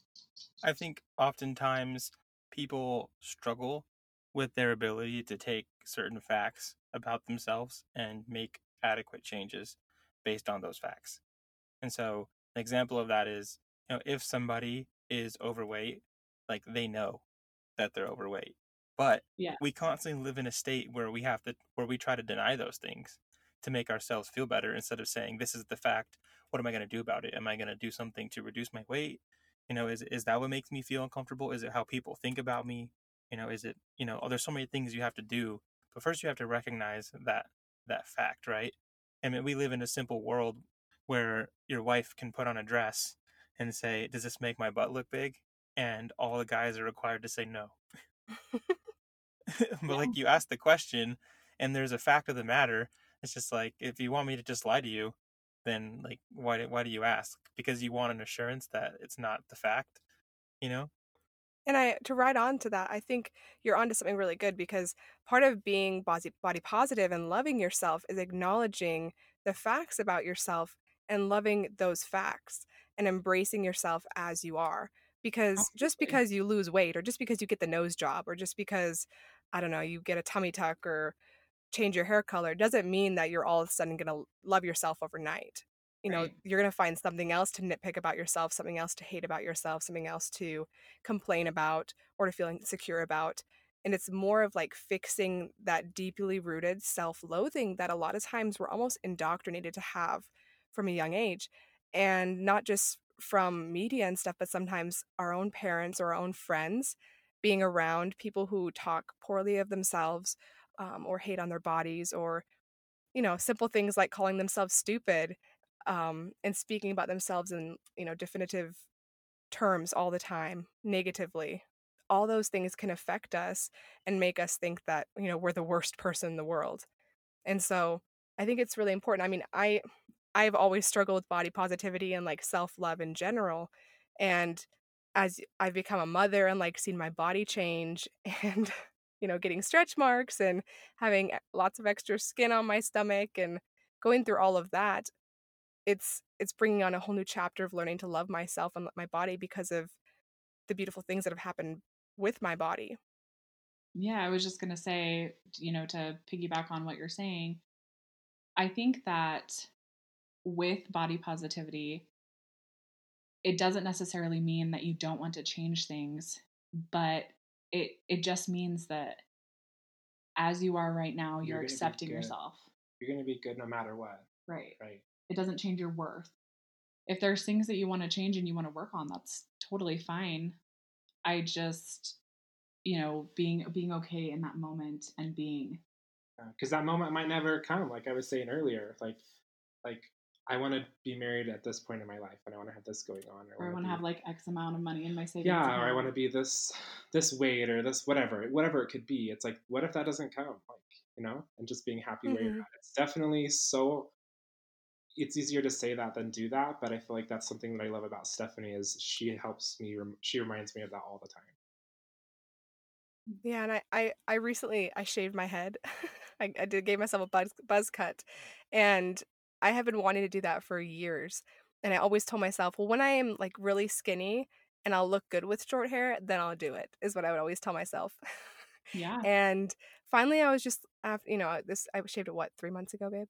[SPEAKER 1] I think oftentimes people struggle with their ability to take certain facts about themselves and make adequate changes based on those facts. And so, an example of that is, you know, if somebody is overweight, like they know that they're overweight. But yeah. we constantly live in a state where we have to where we try to deny those things to make ourselves feel better instead of saying this is the fact. What am i going to do about it? Am i going to do something to reduce my weight? You know is is that what makes me feel uncomfortable? Is it how people think about me? You know is it you know oh, there's so many things you have to do but first you have to recognize that that fact right? I mean, we live in a simple world where your wife can put on a dress and say does this make my butt look big and all the guys are required to say no but like you ask the question and there's a fact of the matter it's just like if you want me to just lie to you, then like why why do you ask? Because you want an assurance that it's not the fact, you know?
[SPEAKER 2] And I to ride on to that, I think you're onto something really good because part of being body body positive and loving yourself is acknowledging the facts about yourself and loving those facts and embracing yourself as you are. Because Absolutely. just because you lose weight or just because you get the nose job or just because I don't know, you get a tummy tuck or change your hair color doesn't mean that you're all of a sudden going to love yourself overnight. You know, right. you're going to find something else to nitpick about yourself, something else to hate about yourself, something else to complain about or to feel insecure about. And it's more of like fixing that deeply rooted self loathing that a lot of times we're almost indoctrinated to have from a young age. And not just from media and stuff, but sometimes our own parents or our own friends being around people who talk poorly of themselves um, or hate on their bodies or you know simple things like calling themselves stupid um, and speaking about themselves in you know definitive terms all the time negatively all those things can affect us and make us think that you know we're the worst person in the world and so i think it's really important i mean i i've always struggled with body positivity and like self-love in general and as i've become a mother and like seen my body change and you know, getting stretch marks and having eh, lots of extra skin on my stomach and going through all of that, it's it's bringing on a whole new chapter of learning to love myself and my body because of the beautiful things that have happened with my body.
[SPEAKER 3] Yeah, I was just going to say, you know, to piggyback on what you're saying, I think that with body positivity, it doesn't necessarily mean that you don't want to change things, but it it just means that as you are right now, you're, you're accepting yourself.
[SPEAKER 4] You're going to be good no matter what.
[SPEAKER 3] Right.
[SPEAKER 4] Right.
[SPEAKER 3] It doesn't change your worth. If there's things that you want to change and you want to work on, that's totally fine. I just, you know, being being okay in that moment and being
[SPEAKER 4] because uh, that moment might never come. Like I was saying earlier, like like I want to be married at this point in my life, and I want to have this going on,
[SPEAKER 3] or, or I want to have like X amount of money in my savings.
[SPEAKER 4] Yeah,
[SPEAKER 3] account.
[SPEAKER 4] or I want to be this this weight or this whatever, whatever it could be. It's like, what if that doesn't come? Like, you know, and just being happy mm-hmm. where you're mm-hmm. at. It's definitely so. It's easier to say that than do that, but I feel like that's something that I love about Stephanie is she helps me. She reminds me of that all the time.
[SPEAKER 2] Yeah, and I I, I recently I shaved my head. I, I did gave myself a buzz buzz cut, and I have been wanting to do that for years. And I always told myself, well, when I am like really skinny and I'll look good with short hair, then I'll do it. Is what I would always tell myself.
[SPEAKER 3] Yeah.
[SPEAKER 2] and finally, I was just you know this. I shaved it what three months ago, babe.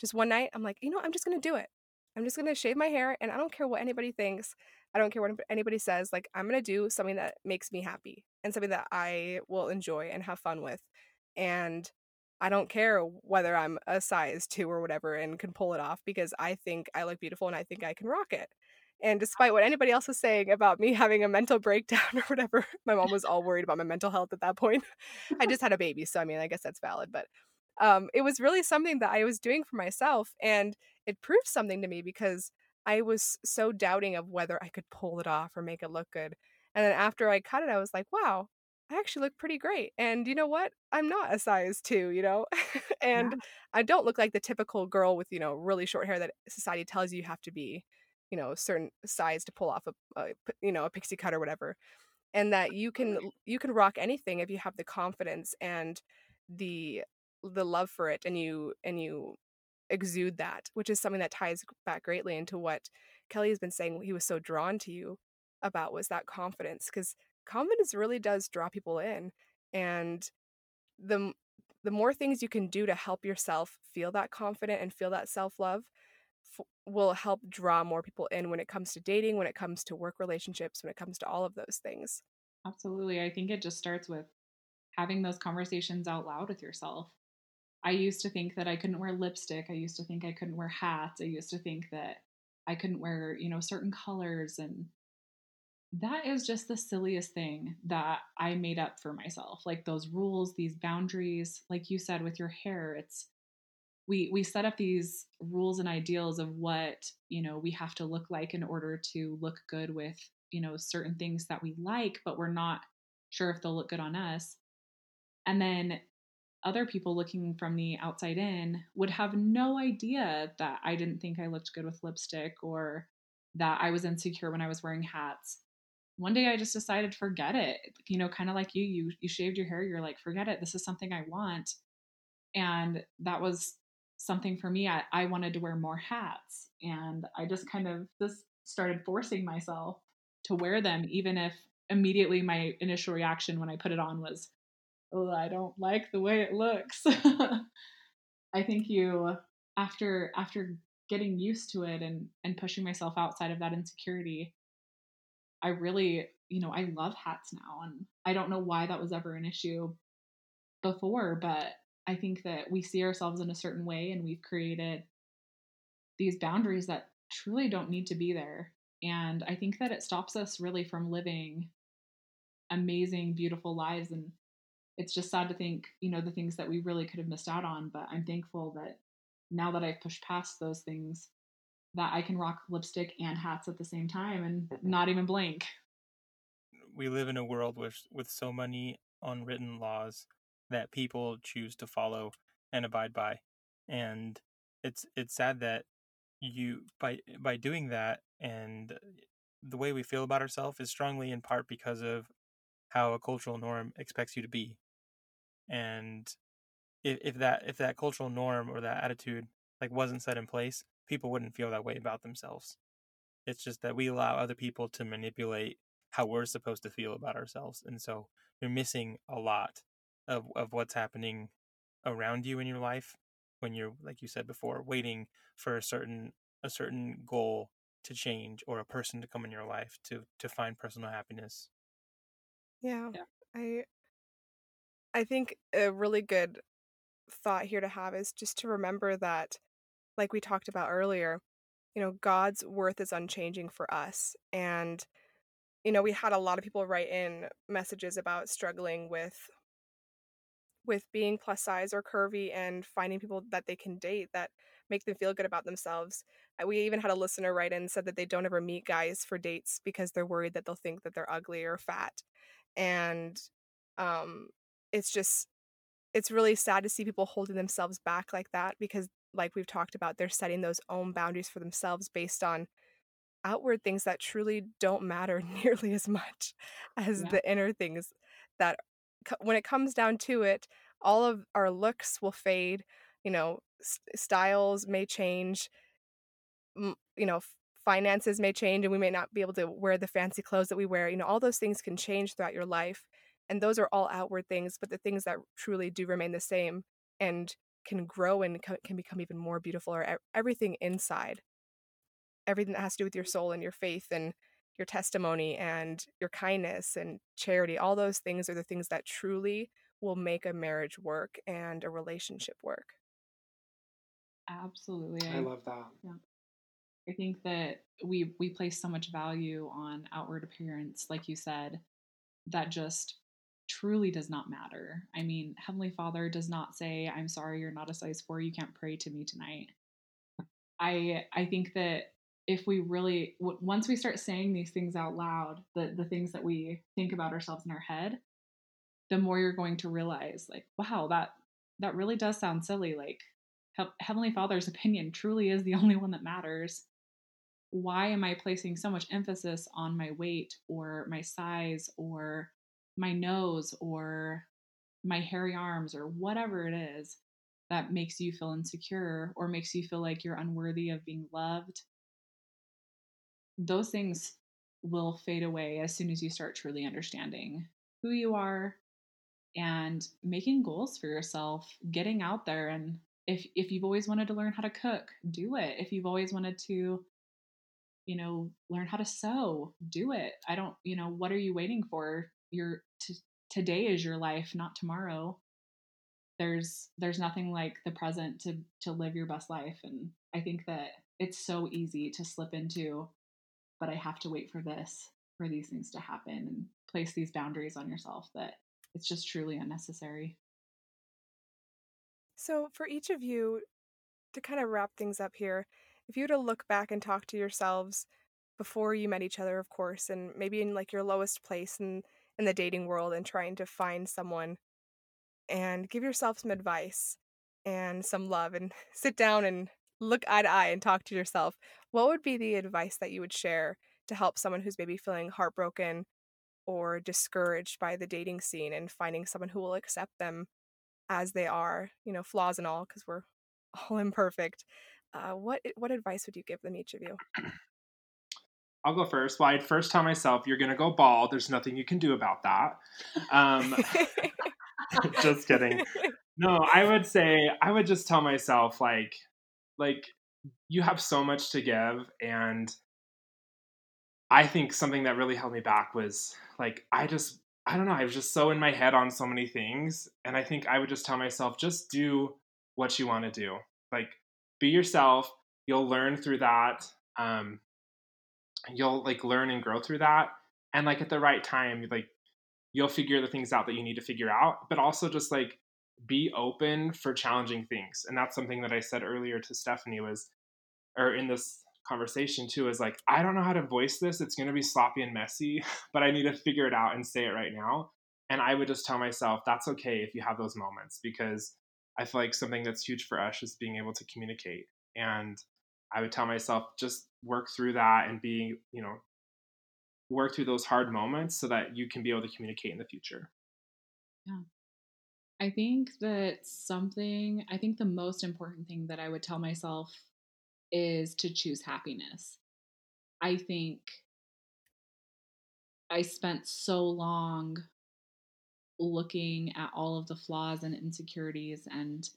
[SPEAKER 2] Just one night, I'm like, you know, I'm just gonna do it. I'm just gonna shave my hair, and I don't care what anybody thinks. I don't care what anybody says. Like, I'm gonna do something that makes me happy and something that I will enjoy and have fun with. And I don't care whether I'm a size two or whatever and can pull it off because I think I look beautiful and I think I can rock it. And despite what anybody else was saying about me having a mental breakdown or whatever, my mom was all worried about my mental health at that point. I just had a baby, so I mean, I guess that's valid. But um, it was really something that I was doing for myself, and it proved something to me because I was so doubting of whether I could pull it off or make it look good. And then after I cut it, I was like, wow, I actually look pretty great. And you know what? I'm not a size two, you know? and yeah. I don't look like the typical girl with, you know, really short hair that society tells you you have to be, you know, a certain size to pull off a, a you know, a pixie cut or whatever. And that you can you can rock anything if you have the confidence and the the love for it and you and you exude that, which is something that ties back greatly into what Kelly has been saying he was so drawn to you about was that confidence because confidence really does draw people in and the the more things you can do to help yourself feel that confident and feel that self-love f- will help draw more people in when it comes to dating when it comes to work relationships when it comes to all of those things.
[SPEAKER 3] Absolutely i think it just starts with having those conversations out loud with yourself. I used to think that i couldn't wear lipstick i used to think i couldn't wear hats i used to think that i couldn't wear you know certain colors and that is just the silliest thing that I made up for myself. Like those rules, these boundaries, like you said with your hair, it's we we set up these rules and ideals of what, you know, we have to look like in order to look good with, you know, certain things that we like, but we're not sure if they'll look good on us. And then other people looking from the outside in would have no idea that I didn't think I looked good with lipstick or that I was insecure when I was wearing hats one day I just decided forget it. You know, kind of like you, you you shaved your hair, you're like, forget it. This is something I want. And that was something for me. I, I wanted to wear more hats. And I just kind of just started forcing myself to wear them, even if immediately my initial reaction when I put it on was, Oh, I don't like the way it looks. I think you after after getting used to it and and pushing myself outside of that insecurity I really, you know, I love hats now. And I don't know why that was ever an issue before, but I think that we see ourselves in a certain way and we've created these boundaries that truly don't need to be there. And I think that it stops us really from living amazing, beautiful lives. And it's just sad to think, you know, the things that we really could have missed out on. But I'm thankful that now that I've pushed past those things, that I can rock lipstick and hats at the same time and not even blink.
[SPEAKER 1] We live in a world with with so many unwritten laws that people choose to follow and abide by. And it's it's sad that you by by doing that and uh, the way we feel about ourselves is strongly in part because of how a cultural norm expects you to be. And if, if that if that cultural norm or that attitude like wasn't set in place, people wouldn't feel that way about themselves. It's just that we allow other people to manipulate how we're supposed to feel about ourselves. And so you're missing a lot of, of what's happening around you in your life when you're, like you said before, waiting for a certain a certain goal to change or a person to come in your life to to find personal happiness.
[SPEAKER 2] Yeah. yeah. I I think a really good thought here to have is just to remember that like we talked about earlier, you know, God's worth is unchanging for us and you know, we had a lot of people write in messages about struggling with with being plus size or curvy and finding people that they can date that make them feel good about themselves. Uh, we even had a listener write in said that they don't ever meet guys for dates because they're worried that they'll think that they're ugly or fat. And um it's just it's really sad to see people holding themselves back like that because like we've talked about they're setting those own boundaries for themselves based on outward things that truly don't matter nearly as much as yeah. the inner things that when it comes down to it all of our looks will fade you know styles may change you know finances may change and we may not be able to wear the fancy clothes that we wear you know all those things can change throughout your life and those are all outward things but the things that truly do remain the same and can grow and can become even more beautiful or everything inside. Everything that has to do with your mm. soul and your faith and your testimony and your kindness and charity all those things are the things that truly will make a marriage work and a relationship work.
[SPEAKER 3] Absolutely
[SPEAKER 4] i, love that.
[SPEAKER 3] yeah. i think that we we place so much value on outward appearance like you said that just truly does not matter. I mean heavenly father does not say i'm sorry you're not a size 4 you can't pray to me tonight. I i think that if we really once we start saying these things out loud the the things that we think about ourselves in our head the more you're going to realize like wow that that really does sound silly like heavenly father's opinion truly is the only one that matters. Why am i placing so much emphasis on my weight or my size or my nose or my hairy arms or whatever it is that makes you feel insecure or makes you feel like you're unworthy of being loved those things will fade away as soon as you start truly understanding who you are and making goals for yourself, getting out there and if if you've always wanted to learn how to cook, do it. If you've always wanted to you know, learn how to sew, do it. I don't, you know, what are you waiting for? Your t- today is your life, not tomorrow. There's there's nothing like the present to to live your best life and I think that it's so easy to slip into but I have to wait for this, for these things to happen and place these boundaries on yourself that it's just truly unnecessary.
[SPEAKER 2] So, for each of you, to kind of wrap things up here, if you were to look back and talk to yourselves before you met each other, of course, and maybe in like your lowest place in, in the dating world and trying to find someone, and give yourself some advice and some love and sit down and look eye to eye and talk to yourself, what would be the advice that you would share to help someone who's maybe feeling heartbroken or discouraged by the dating scene and finding someone who will accept them as they are, you know, flaws and all, because we're all imperfect. Uh, what what advice would you give them, each of you?
[SPEAKER 4] I'll go first. Well, I'd first tell myself, you're going to go bald. There's nothing you can do about that. Um, just kidding. No, I would say, I would just tell myself, like, like you have so much to give and I think something that really held me back was like I just I don't know, I was just so in my head on so many things and I think I would just tell myself just do what you want to do. Like be yourself, you'll learn through that. Um you'll like learn and grow through that and like at the right time like you'll figure the things out that you need to figure out, but also just like be open for challenging things. And that's something that I said earlier to Stephanie was, or in this conversation too, is like, I don't know how to voice this. It's going to be sloppy and messy, but I need to figure it out and say it right now. And I would just tell myself, that's okay if you have those moments because I feel like something that's huge for us is being able to communicate. And I would tell myself, just work through that and be, you know, work through those hard moments so that you can be able to communicate in the future.
[SPEAKER 3] Yeah. I think that something, I think the most important thing that I would tell myself is to choose happiness. I think I spent so long looking at all of the flaws and insecurities and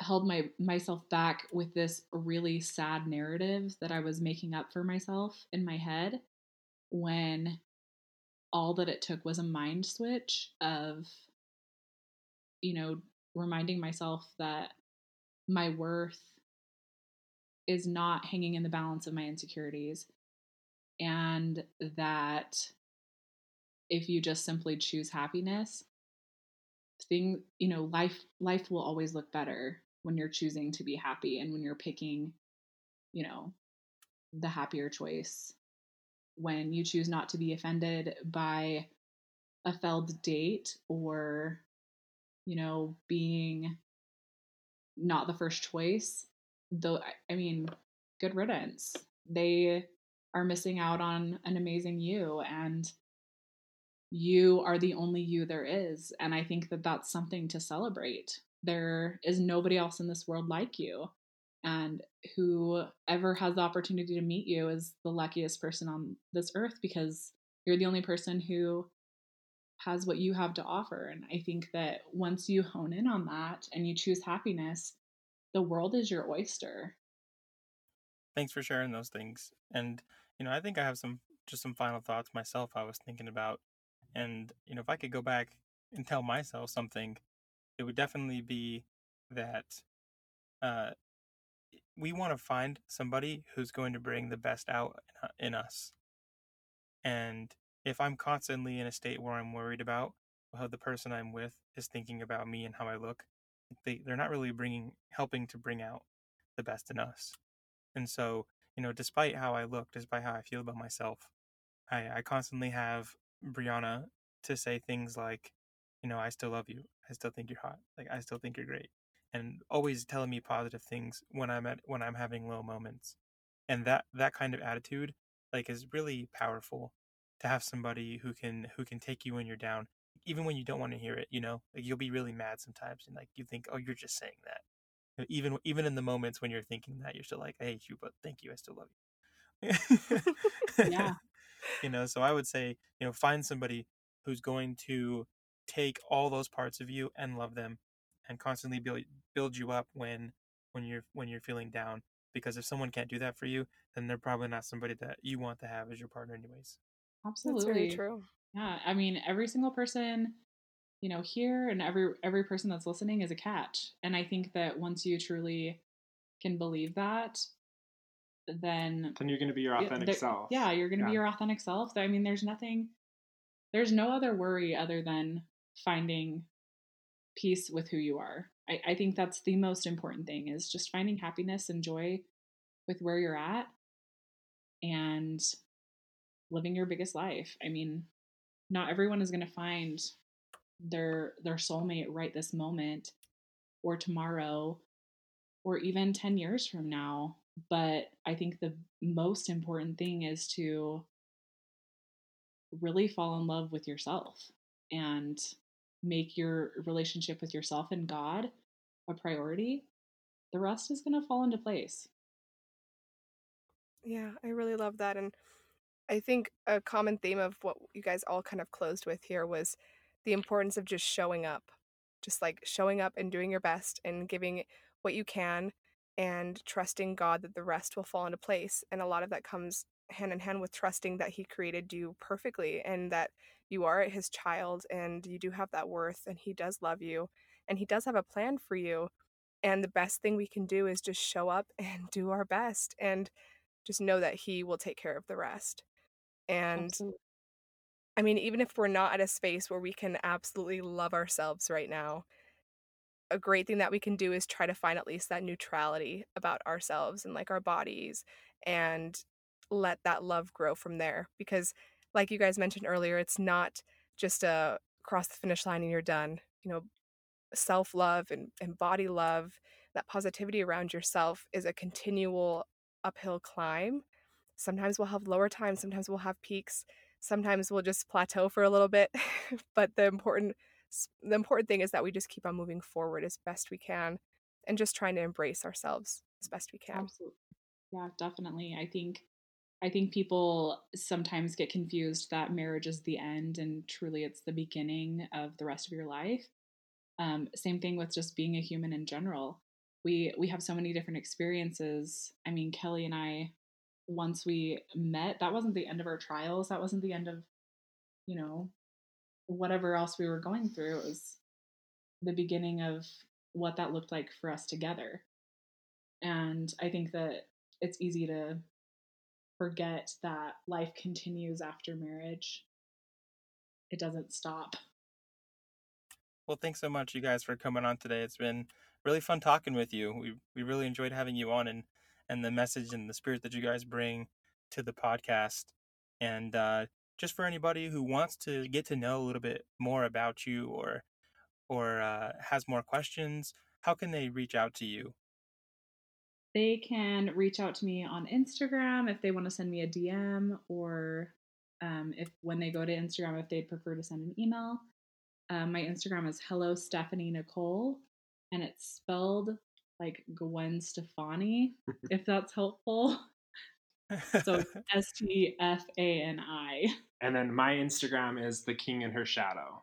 [SPEAKER 3] held my myself back with this really sad narrative that I was making up for myself in my head when all that it took was a mind switch of you know reminding myself that my worth is not hanging in the balance of my insecurities and that if you just simply choose happiness thing you know life life will always look better when you're choosing to be happy and when you're picking you know the happier choice. When you choose not to be offended by a failed date or you know being not the first choice though i mean good riddance. They are missing out on an amazing you and you are the only you there is and i think that that's something to celebrate there is nobody else in this world like you. And whoever has the opportunity to meet you is the luckiest person on this earth because you're the only person who has what you have to offer. And i think that once you hone in on that and you choose happiness the world is your oyster.
[SPEAKER 1] Thanks for sharing those things. And you know i think i have some just some final thoughts myself i was thinking about. And you know if i could go back and tell myself something it would definitely be that uh, we want to find somebody who's going to bring the best out in us. And if I'm constantly in a state where I'm worried about how the person I'm with is thinking about me and how I look, they, they're not really bringing, helping to bring out the best in us. And so, you know, despite how I look, despite how I feel about myself, I, I constantly have Brianna to say things like, you know, I still love you. I still think you're hot. Like I still think you're great. And always telling me positive things when I'm at when I'm having low moments. And that that kind of attitude like is really powerful to have somebody who can who can take you when you're down even when you don't want to hear it, you know? Like you'll be really mad sometimes and like you think, "Oh, you're just saying that." Even even in the moments when you're thinking that, you're still like, "I hate you, but thank you. I still love you." yeah. you know, so I would say, you know, find somebody who's going to take all those parts of you and love them and constantly build build you up when when you're when you're feeling down because if someone can't do that for you then they're probably not somebody that you want to have as your partner anyways.
[SPEAKER 3] Absolutely That's very true. Yeah i mean every single person you know here and every every person that's listening is a catch and i think that once you truly can believe that then
[SPEAKER 4] then you're going to be your authentic self.
[SPEAKER 3] yeah you're going to yeah. be your authentic self i mean there's nothing there's no other worry other than finding peace with who you are. I, I think that's the most important thing is just finding happiness and joy with where you're at and living your biggest life. I mean, not everyone is going to find their their soulmate right this moment or tomorrow or even 10 years from now, but I think the most important thing is to really fall in love with yourself and make your relationship with yourself and God a priority, the rest is going to fall into place.
[SPEAKER 2] Yeah, I really love that. And I think a common theme of what you guys all kind of closed with here was the importance of just showing up, just like showing up and doing your best and giving what you can and trusting God that the rest will fall into place. And a lot of that comes hand in hand with trusting that He created you perfectly and that you are his child and you do have that worth and he does love you and he does have a plan for you and the best thing we can do is just show up and do our best and just know that he will take care of the rest and absolutely. i mean even if we're not at a space where we can absolutely love ourselves right now a great thing that we can do is try to find at least that neutrality about ourselves and like our bodies and let that love grow from there because like you guys mentioned earlier, it's not just a cross the finish line and you're done. You know, self love and, and body love, that positivity around yourself is a continual uphill climb. Sometimes we'll have lower times, sometimes we'll have peaks, sometimes we'll just plateau for a little bit. but the important the important thing is that we just keep on moving forward as best we can and just trying to embrace ourselves as best we can.
[SPEAKER 3] Absolutely. Yeah, definitely. I think I think people sometimes get confused that marriage is the end and truly it's the beginning of the rest of your life. Um, same thing with just being a human in general. we we have so many different experiences. I mean, Kelly and I once we met, that wasn't the end of our trials. That wasn't the end of, you know, whatever else we were going through. It was the beginning of what that looked like for us together. And I think that it's easy to forget that life continues after marriage. It doesn't stop.
[SPEAKER 1] Well, thanks so much, you guys, for coming on today. It's been really fun talking with you. We we really enjoyed having you on, and and the message and the spirit that you guys bring to the podcast. And uh, just for anybody who wants to get to know a little bit more about you, or or uh, has more questions, how can they reach out to you?
[SPEAKER 3] They can reach out to me on Instagram if they want to send me a DM, or um, if when they go to Instagram, if they'd prefer to send an email. Um, my Instagram is hello Stephanie Nicole, and it's spelled like Gwen Stefani, if that's helpful. so S T F A N I.
[SPEAKER 4] And then my Instagram is the King in her shadow.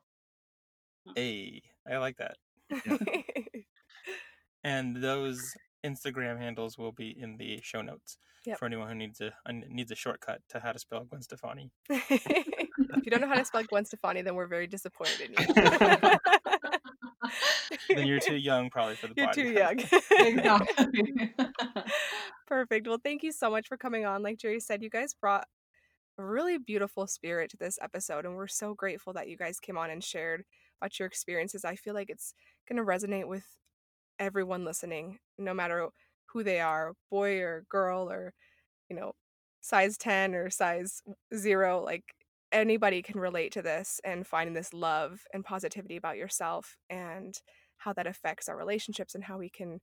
[SPEAKER 1] Hey, I like that. Yeah. and those Instagram handles will be in the show notes yep. for anyone who needs a needs a shortcut to how to spell Gwen Stefani.
[SPEAKER 2] if you don't know how to spell Gwen Stefani, then we're very disappointed in you.
[SPEAKER 1] then you're too young, probably for the.
[SPEAKER 2] You're
[SPEAKER 1] podcast.
[SPEAKER 2] too young. exactly. Perfect. Well, thank you so much for coming on. Like Jerry said, you guys brought a really beautiful spirit to this episode, and we're so grateful that you guys came on and shared about your experiences. I feel like it's going to resonate with everyone listening, no matter who they are, boy or girl, or you know, size ten or size zero. Like anybody can relate to this and finding this love and positivity about yourself and how that affects our relationships and how we can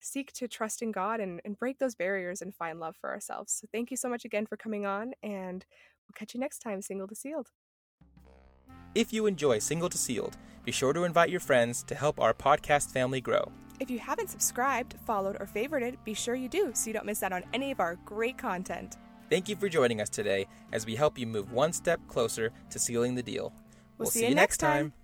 [SPEAKER 2] seek to trust in God and, and break those barriers and find love for ourselves. So thank you so much again for coming on and we'll catch you next time, Single to Sealed.
[SPEAKER 1] If you enjoy Single to Sealed, be sure to invite your friends to help our podcast family grow.
[SPEAKER 2] If you haven't subscribed, followed, or favorited, be sure you do so you don't miss out on any of our great content.
[SPEAKER 1] Thank you for joining us today as we help you move one step closer to sealing the deal.
[SPEAKER 2] We'll, we'll see, see, you next time. time.